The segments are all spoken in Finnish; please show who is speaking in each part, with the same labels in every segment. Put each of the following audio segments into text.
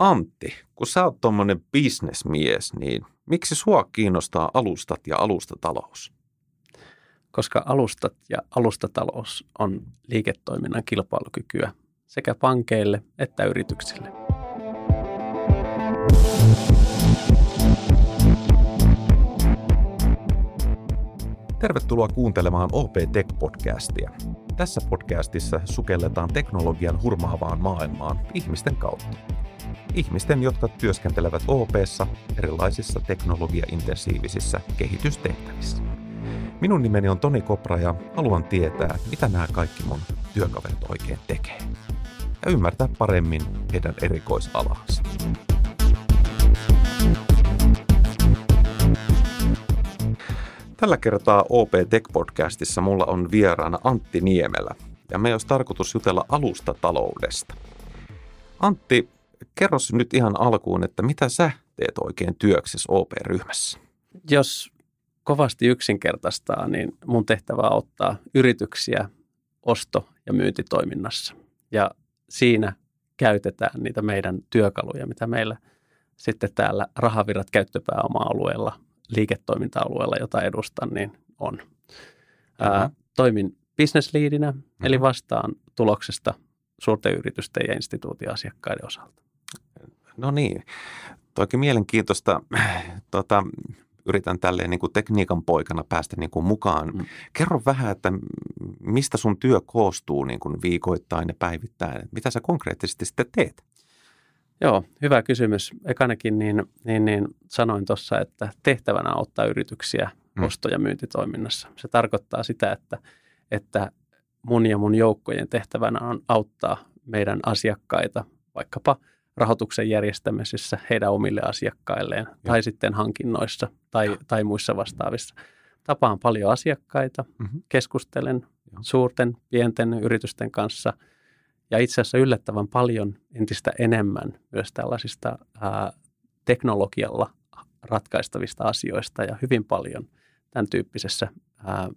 Speaker 1: Antti, kun sä oot tuommoinen bisnesmies, niin miksi sua kiinnostaa alustat ja alustatalous?
Speaker 2: Koska alustat ja alustatalous on liiketoiminnan kilpailukykyä sekä pankeille että yrityksille.
Speaker 1: Tervetuloa kuuntelemaan OP Tech-podcastia. Tässä podcastissa sukelletaan teknologian hurmaavaan maailmaan ihmisten kautta. Ihmisten, jotka työskentelevät OPssa erilaisissa teknologiaintensiivisissä kehitystehtävissä. Minun nimeni on Toni Kopra ja haluan tietää, mitä nämä kaikki mun työkaverit oikein tekee. Ja ymmärtää paremmin heidän erikoisalaansa. Tällä kertaa OP Tech-podcastissa mulla on vieraana Antti Niemelä, ja me olisi tarkoitus jutella alustataloudesta. Antti, kerro nyt ihan alkuun, että mitä sä teet oikein työksessä OP-ryhmässä?
Speaker 2: Jos kovasti yksinkertaistaa, niin mun tehtävä on auttaa yrityksiä osto- ja myyntitoiminnassa. Ja siinä käytetään niitä meidän työkaluja, mitä meillä sitten täällä rahavirrat käyttöpääoma-alueella, liiketoiminta-alueella, jota edustan, niin on. Ää, toimin business mm-hmm. eli vastaan tuloksesta suurten yritysten ja instituutioasiakkaiden osalta.
Speaker 1: No niin, toikin mielenkiintoista. Tota, yritän tälleen niin kuin tekniikan poikana päästä niin kuin mukaan. Mm. Kerro vähän, että mistä sun työ koostuu niin kuin viikoittain ja päivittäin. Mitä sä konkreettisesti sitten teet?
Speaker 2: Joo, hyvä kysymys. Ekanakin niin, niin, niin sanoin tuossa, että tehtävänä auttaa yrityksiä mm. osto- ja myyntitoiminnassa. Se tarkoittaa sitä, että, että mun ja mun joukkojen tehtävänä on auttaa meidän asiakkaita vaikkapa – rahoituksen järjestämisessä heidän omille asiakkailleen ja. tai sitten hankinnoissa tai, tai muissa vastaavissa. Tapaan paljon asiakkaita, mm-hmm. keskustelen ja. suurten, pienten yritysten kanssa ja itse asiassa yllättävän paljon entistä enemmän myös tällaisista ää, teknologialla ratkaistavista asioista ja hyvin paljon tämän tyyppisessä ää,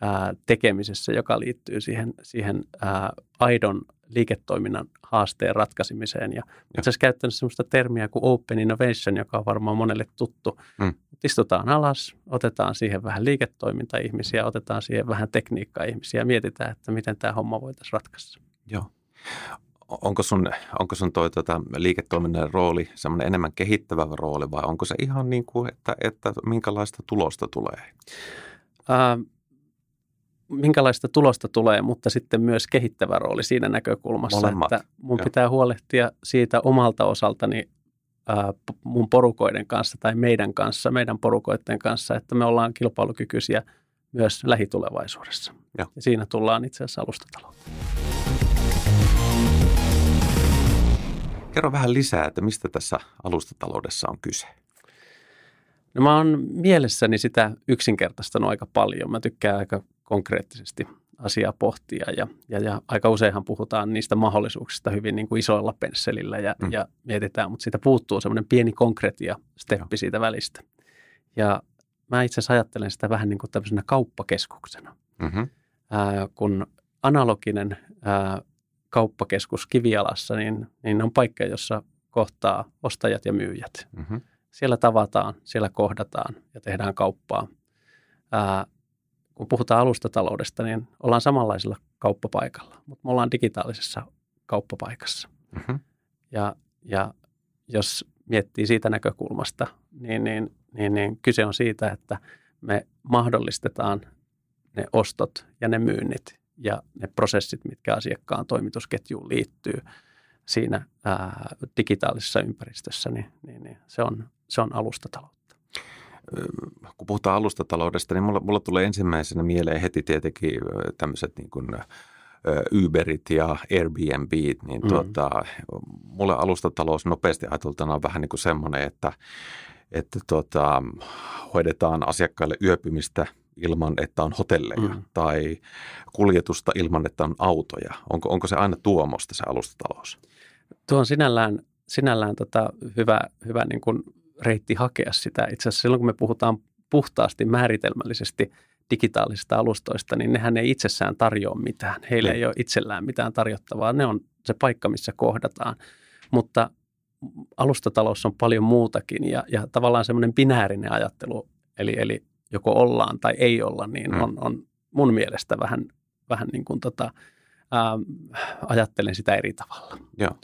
Speaker 2: ää, tekemisessä, joka liittyy siihen, siihen ää, aidon liiketoiminnan haasteen ratkaisemiseen. Ja itse asiassa käyttänyt sellaista termiä kuin Open Innovation, joka on varmaan monelle tuttu. Mm. Istutaan alas, otetaan siihen vähän liiketoiminta-ihmisiä, otetaan siihen vähän tekniikka-ihmisiä ja mietitään, että miten tämä homma voitaisiin ratkaista.
Speaker 1: Joo. Onko sun, onko sun toi tota, liiketoiminnan rooli semmoinen enemmän kehittävä rooli vai onko se ihan niin kuin, että, että minkälaista tulosta tulee?
Speaker 2: Äh, minkälaista tulosta tulee, mutta sitten myös kehittävä rooli siinä näkökulmassa, Molemmat. että mun pitää huolehtia siitä omalta osaltani ää, mun porukoiden kanssa tai meidän kanssa, meidän porukoiden kanssa, että me ollaan kilpailukykyisiä myös lähitulevaisuudessa. Joo. Ja siinä tullaan itse asiassa alustatalouteen.
Speaker 1: Kerro vähän lisää, että mistä tässä alustataloudessa on kyse?
Speaker 2: No mä oon mielessäni sitä yksinkertaistanut aika paljon. Mä tykkään aika konkreettisesti asiaa pohtia ja, ja, ja aika useinhan puhutaan niistä mahdollisuuksista hyvin niin kuin isoilla pensselillä ja, mm. ja mietitään, mutta siitä puuttuu semmoinen pieni konkretia steppi siitä välistä. Ja mä itse asiassa ajattelen sitä vähän niin kuin tämmöisenä kauppakeskuksena. Mm-hmm. Ää, kun analoginen ää, kauppakeskus kivialassa, niin, niin on paikka, jossa kohtaa ostajat ja myyjät. Mm-hmm. Siellä tavataan, siellä kohdataan ja tehdään kauppaa. Ää, kun puhutaan alustataloudesta, niin ollaan samanlaisella kauppapaikalla, mutta me ollaan digitaalisessa kauppapaikassa. Mm-hmm. Ja, ja jos miettii siitä näkökulmasta, niin, niin, niin, niin kyse on siitä, että me mahdollistetaan ne ostot ja ne myynnit ja ne prosessit, mitkä asiakkaan toimitusketjuun liittyy siinä ää, digitaalisessa ympäristössä, niin, niin, niin se, on, se on alustataloutta
Speaker 1: kun puhutaan alustataloudesta, niin mulla, mulla tulee ensimmäisenä mieleen heti tietenkin tämmöiset niin kuin Uberit ja Airbnb, niin mm. tuota, mulle alustatalous nopeasti ajateltuna on vähän niin kuin semmoinen, että, että tuota, hoidetaan asiakkaille yöpymistä ilman, että on hotelleja mm. tai kuljetusta ilman, että on autoja. Onko, onko se aina tuomosta se alustatalous?
Speaker 2: Tuo on sinällään, sinällään tota hyvä, hyvä niin kuin reitti hakea sitä. Itse asiassa silloin, kun me puhutaan puhtaasti määritelmällisesti digitaalisista alustoista, niin nehän ei itsessään tarjoa mitään. Heillä ei, ei ole itsellään mitään tarjottavaa. Ne on se paikka, missä kohdataan. Mutta alustatalous on paljon muutakin ja, ja tavallaan semmoinen binäärinen ajattelu, eli, eli joko ollaan tai ei olla, niin mm. on, on mun mielestä vähän, vähän niin kuin tota, ää, ajattelen sitä eri tavalla.
Speaker 1: Joo.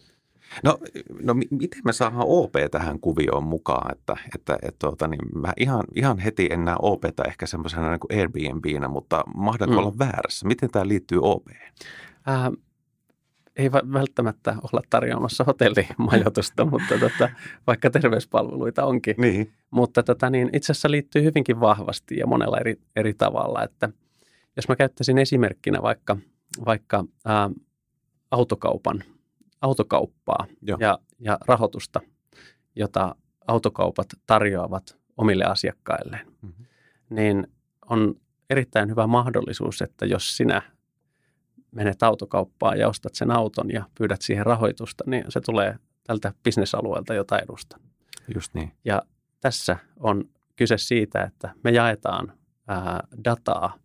Speaker 1: No, no miten me saadaan OP tähän kuvioon mukaan, että, että, että tuota, niin mä ihan, ihan heti en näe OPtä ehkä semmoisena niin kuin Airbnbnä, mutta mahdanko mm. olla väärässä? Miten tämä liittyy OP? Äh,
Speaker 2: ei välttämättä olla tarjoamassa hotellimajoitusta, mutta tota, vaikka terveyspalveluita onkin.
Speaker 1: Niin.
Speaker 2: Mutta tota, niin itse asiassa liittyy hyvinkin vahvasti ja monella eri, eri tavalla. Että jos mä käyttäisin esimerkkinä vaikka, vaikka ää, autokaupan, autokauppaa ja, ja rahoitusta, jota autokaupat tarjoavat omille asiakkailleen, mm-hmm. niin on erittäin hyvä mahdollisuus, että jos sinä menet autokauppaan ja ostat sen auton ja pyydät siihen rahoitusta, niin se tulee tältä bisnesalueelta, jota edustan.
Speaker 1: Just niin.
Speaker 2: Ja tässä on kyse siitä, että me jaetaan ää, dataa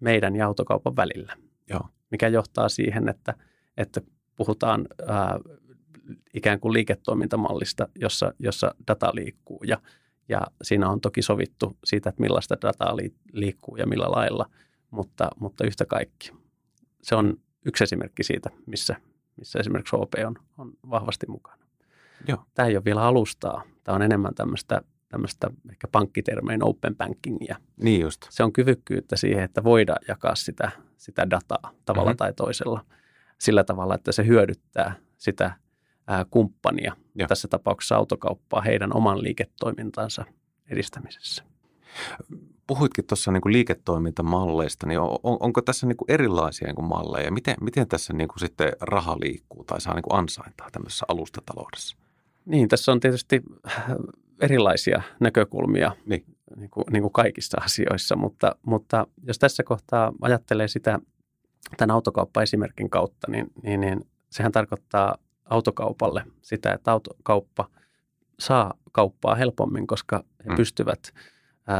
Speaker 2: meidän ja autokaupan välillä,
Speaker 1: Joo.
Speaker 2: mikä johtaa siihen, että, että puhutaan ää, ikään kuin liiketoimintamallista, jossa, jossa data liikkuu ja, ja siinä on toki sovittu siitä, että millaista dataa liikkuu ja millä lailla, mutta, mutta yhtä kaikki se on yksi esimerkki siitä, missä, missä esimerkiksi OP on, on vahvasti mukana.
Speaker 1: Joo.
Speaker 2: Tämä ei ole vielä alustaa. Tämä on enemmän tämmöistä, tämmöistä ehkä pankkitermein open bankingia.
Speaker 1: Niin just.
Speaker 2: Se on kyvykkyyttä siihen, että voidaan jakaa sitä, sitä dataa tavalla mm-hmm. tai toisella sillä tavalla, että se hyödyttää sitä ää, kumppania, Joo. tässä tapauksessa autokauppaa, heidän oman liiketoimintansa edistämisessä
Speaker 1: puhuitkin tuossa niin liiketoimintamalleista, niin on, onko tässä niin kuin erilaisia niin kuin malleja? Miten, miten tässä niin kuin sitten raha liikkuu tai saa niin kuin ansaintaa tämmöisessä alustataloudessa?
Speaker 2: Niin, tässä on tietysti erilaisia näkökulmia niin. Niin kuin, niin kuin kaikissa asioissa, mutta, mutta jos tässä kohtaa ajattelee sitä tämän autokauppa-esimerkin kautta, niin, niin, niin sehän tarkoittaa autokaupalle sitä, että autokauppa saa kauppaa helpommin, koska he mm. pystyvät –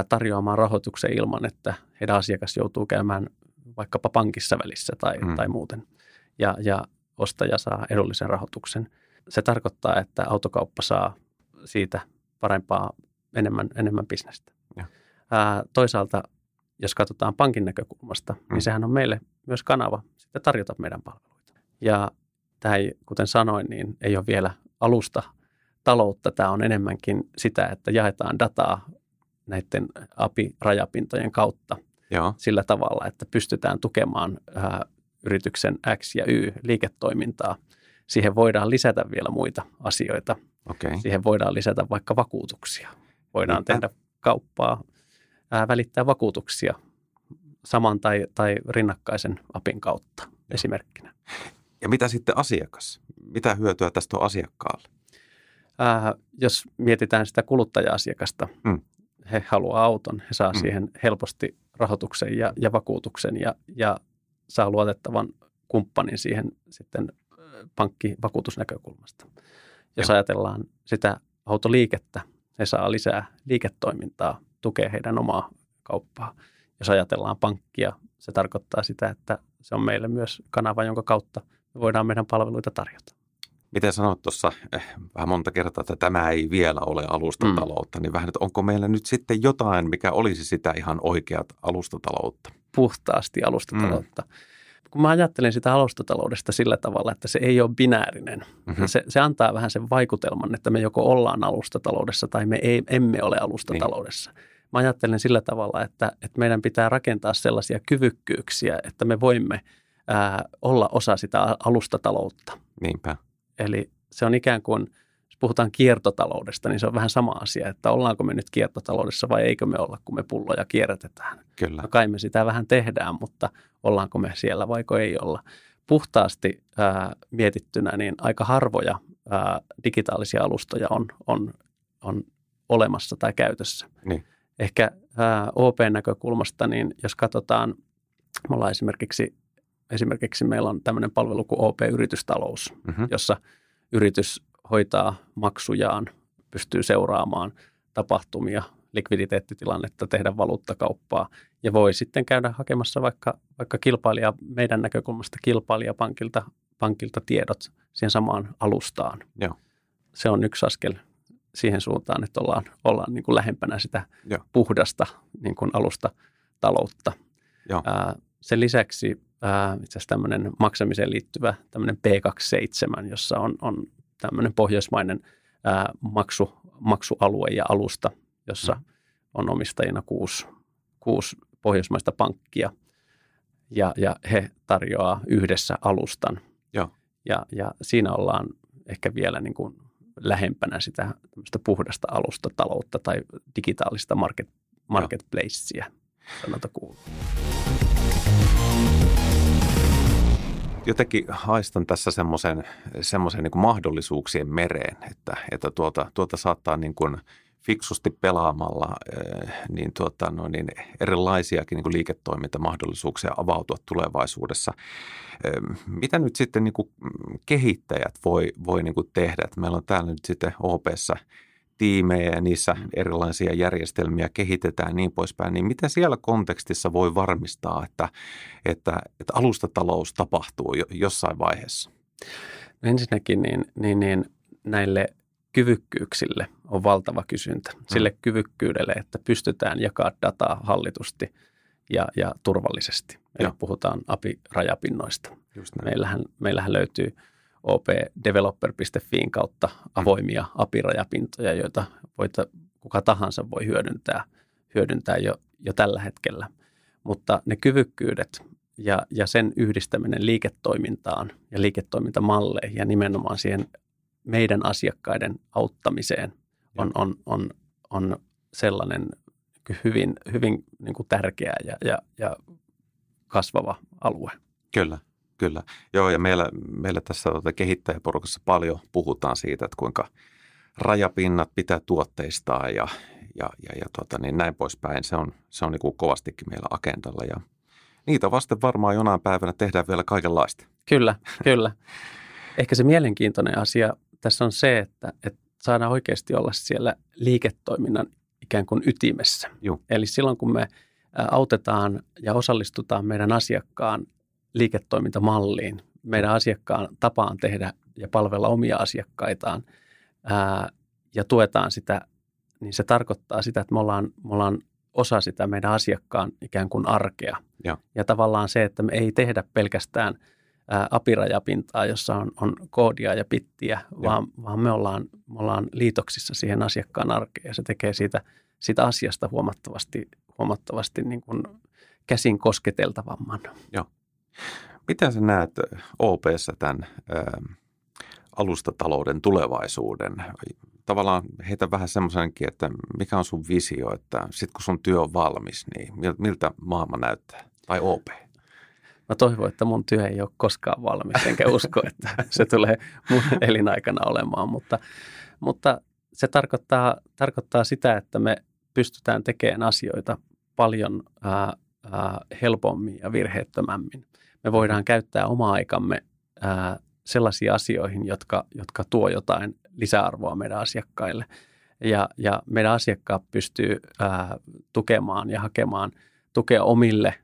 Speaker 2: tarjoamaan rahoituksen ilman, että heidän asiakas joutuu käymään vaikkapa pankissa välissä tai, mm. tai muuten. Ja, ja ostaja saa edullisen rahoituksen. Se tarkoittaa, että autokauppa saa siitä parempaa, enemmän, enemmän bisnestä. Ää, toisaalta, jos katsotaan pankin näkökulmasta, niin mm. niin sehän on meille myös kanava sitten tarjota meidän palveluita. Ja tämä ei, kuten sanoin, niin ei ole vielä alusta taloutta. Tämä on enemmänkin sitä, että jaetaan dataa näiden API-rajapintojen kautta
Speaker 1: Joo.
Speaker 2: sillä tavalla, että pystytään tukemaan ää, yrityksen X ja Y liiketoimintaa. Siihen voidaan lisätä vielä muita asioita.
Speaker 1: Okay.
Speaker 2: Siihen voidaan lisätä vaikka vakuutuksia. Voidaan Mitä? tehdä kauppaa, ää, välittää vakuutuksia saman tai, tai rinnakkaisen apin kautta Joo. esimerkkinä.
Speaker 1: Ja mitä sitten asiakas? Mitä hyötyä tästä on asiakkaalle?
Speaker 2: Ää, jos mietitään sitä kuluttaja-asiakasta, mm he haluaa auton, he saa mm. siihen helposti rahoituksen ja, ja vakuutuksen ja, ja saa luotettavan kumppanin siihen sitten pankkivakuutusnäkökulmasta. Jos Joo. ajatellaan sitä autoliikettä, he saa lisää liiketoimintaa, tukee heidän omaa kauppaa. Jos ajatellaan pankkia, se tarkoittaa sitä, että se on meille myös kanava, jonka kautta me voidaan meidän palveluita tarjota
Speaker 1: miten sanoit tuossa eh, vähän monta kertaa, että tämä ei vielä ole alustataloutta, mm. niin vähän, että onko meillä nyt sitten jotain, mikä olisi sitä ihan oikeat alustataloutta?
Speaker 2: Puhtaasti alustataloutta. Mm. Kun mä ajattelen sitä alustataloudesta sillä tavalla, että se ei ole binäärinen. Mm-hmm. Se, se antaa vähän sen vaikutelman, että me joko ollaan alustataloudessa tai me ei, emme ole alustataloudessa. Niin. Mä ajattelen sillä tavalla, että, että meidän pitää rakentaa sellaisia kyvykkyyksiä, että me voimme ää, olla osa sitä alustataloutta.
Speaker 1: Niinpä.
Speaker 2: Eli se on ikään kuin, jos puhutaan kiertotaloudesta, niin se on vähän sama asia, että ollaanko me nyt kiertotaloudessa vai eikö me olla, kun me pulloja kierrätetään.
Speaker 1: Kyllä.
Speaker 2: No kai me sitä vähän tehdään, mutta ollaanko me siellä vaiko ei olla. Puhtaasti ää, mietittynä, niin aika harvoja ää, digitaalisia alustoja on, on, on olemassa tai käytössä.
Speaker 1: Niin.
Speaker 2: Ehkä ää, OP-näkökulmasta, niin jos katsotaan, me ollaan esimerkiksi Esimerkiksi meillä on tämmöinen palvelu kuin OP-yritystalous, mm-hmm. jossa yritys hoitaa maksujaan, pystyy seuraamaan tapahtumia, likviditeettitilannetta, tehdä valuuttakauppaa ja voi sitten käydä hakemassa vaikka, vaikka kilpailija, meidän näkökulmasta kilpailijapankilta pankilta tiedot siihen samaan alustaan.
Speaker 1: Joo.
Speaker 2: se on yksi askel siihen suuntaan, että ollaan, ollaan niin kuin lähempänä sitä
Speaker 1: Joo.
Speaker 2: puhdasta niin kuin alusta taloutta.
Speaker 1: Joo.
Speaker 2: Ää, sen lisäksi ää, itse asiassa tämmöinen maksamiseen liittyvä tämmöinen P27, jossa on, on tämmöinen pohjoismainen ää, maksu, maksualue ja alusta, jossa mm. on omistajina kuusi, kuusi pohjoismaista pankkia ja, ja he tarjoaa yhdessä alustan.
Speaker 1: Joo.
Speaker 2: Ja, ja siinä ollaan ehkä vielä niin kuin lähempänä sitä puhdasta alustataloutta tai digitaalista market, marketplacea, sanota kuuluu.
Speaker 1: Jotenkin haistan tässä semmoisen, semmoisen niin mahdollisuuksien mereen, että, että tuota, tuota saattaa niin kuin fiksusti pelaamalla niin tuota, no niin erilaisiakin niin kuin liiketoimintamahdollisuuksia avautua tulevaisuudessa. Mitä nyt sitten niin kuin kehittäjät voi, voi niin kuin tehdä? Että meillä on täällä nyt sitten OPssa tiimejä ja niissä mm. erilaisia järjestelmiä kehitetään niin poispäin, niin miten siellä kontekstissa voi varmistaa, että, että, että alustatalous tapahtuu jo, jossain vaiheessa?
Speaker 2: No ensinnäkin niin, niin, niin näille kyvykkyyksille on valtava kysyntä. Mm. Sille mm. kyvykkyydelle, että pystytään jakaa dataa hallitusti ja, ja turvallisesti. Eli puhutaan API-rajapinnoista. Meillähän, meillähän löytyy – opdeveloper.fiin kautta avoimia API-rajapintoja, joita voita, kuka tahansa voi hyödyntää, hyödyntää jo, jo tällä hetkellä. Mutta ne kyvykkyydet ja, ja sen yhdistäminen liiketoimintaan ja liiketoimintamalleihin ja nimenomaan siihen meidän asiakkaiden auttamiseen on, on, on, on sellainen hyvin, hyvin niin kuin tärkeä ja, ja, ja kasvava alue.
Speaker 1: Kyllä. Kyllä. Joo, ja meillä, meillä tässä tuota kehittäjäporukassa paljon puhutaan siitä, että kuinka rajapinnat pitää tuotteistaa ja, ja, ja, ja tuota, niin näin poispäin. Se on, se on niin kuin kovastikin meillä agendalla ja niitä vasten varmaan jonain päivänä tehdään vielä kaikenlaista.
Speaker 2: Kyllä, kyllä. Ehkä se mielenkiintoinen asia tässä on se, että, että saadaan oikeasti olla siellä liiketoiminnan ikään kuin ytimessä.
Speaker 1: Juh.
Speaker 2: Eli silloin kun me autetaan ja osallistutaan meidän asiakkaan liiketoimintamalliin, meidän asiakkaan tapaan tehdä ja palvella omia asiakkaitaan ää, ja tuetaan sitä, niin se tarkoittaa sitä, että me ollaan, me ollaan osa sitä meidän asiakkaan ikään kuin arkea.
Speaker 1: Ja,
Speaker 2: ja tavallaan se, että me ei tehdä pelkästään ää, apirajapintaa, jossa on, on koodia ja pittiä, vaan, vaan me, ollaan, me ollaan liitoksissa siihen asiakkaan arkeen ja se tekee siitä, siitä asiasta huomattavasti, huomattavasti niin kuin käsin kosketeltavamman.
Speaker 1: Joo. Miten sä näet OPssa tämän ä, alustatalouden tulevaisuuden? Tavallaan heitä vähän semmoisenkin, että mikä on sun visio, että sitten kun sun työ on valmis, niin miltä maailma näyttää? Tai OP?
Speaker 2: Mä toivon, että mun työ ei ole koskaan valmis, enkä usko, että se tulee mun elinaikana olemaan, mutta, mutta se tarkoittaa, tarkoittaa sitä, että me pystytään tekemään asioita paljon ää, ää, helpommin ja virheettömämmin me voidaan käyttää omaa aikamme ää, sellaisiin asioihin, jotka, jotka tuo jotain lisäarvoa meidän asiakkaille. Ja, ja meidän asiakkaat pystyy ää, tukemaan ja hakemaan tukea omille,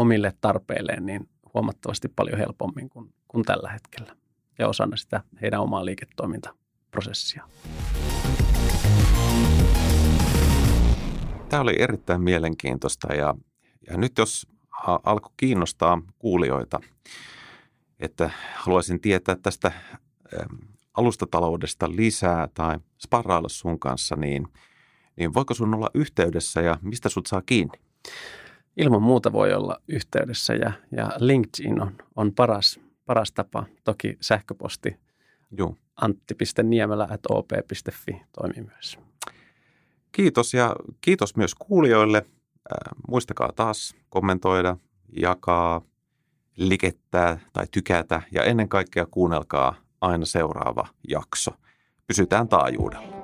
Speaker 2: omille tarpeilleen niin huomattavasti paljon helpommin kuin, kuin tällä hetkellä ja osana sitä heidän omaa liiketoimintaprosessia.
Speaker 1: Tämä oli erittäin mielenkiintoista ja, ja nyt jos alkoi kiinnostaa kuulijoita, että haluaisin tietää tästä alustataloudesta lisää tai sparrailla sun kanssa, niin, niin voiko sun olla yhteydessä ja mistä sut saa kiinni?
Speaker 2: Ilman muuta voi olla yhteydessä ja, ja LinkedIn on, on paras, paras tapa. Toki sähköposti
Speaker 1: Joo.
Speaker 2: antti.niemelä.op.fi toimii myös.
Speaker 1: Kiitos ja kiitos myös kuulijoille – muistakaa taas kommentoida, jakaa, likettää tai tykätä ja ennen kaikkea kuunnelkaa aina seuraava jakso. Pysytään taajuudella.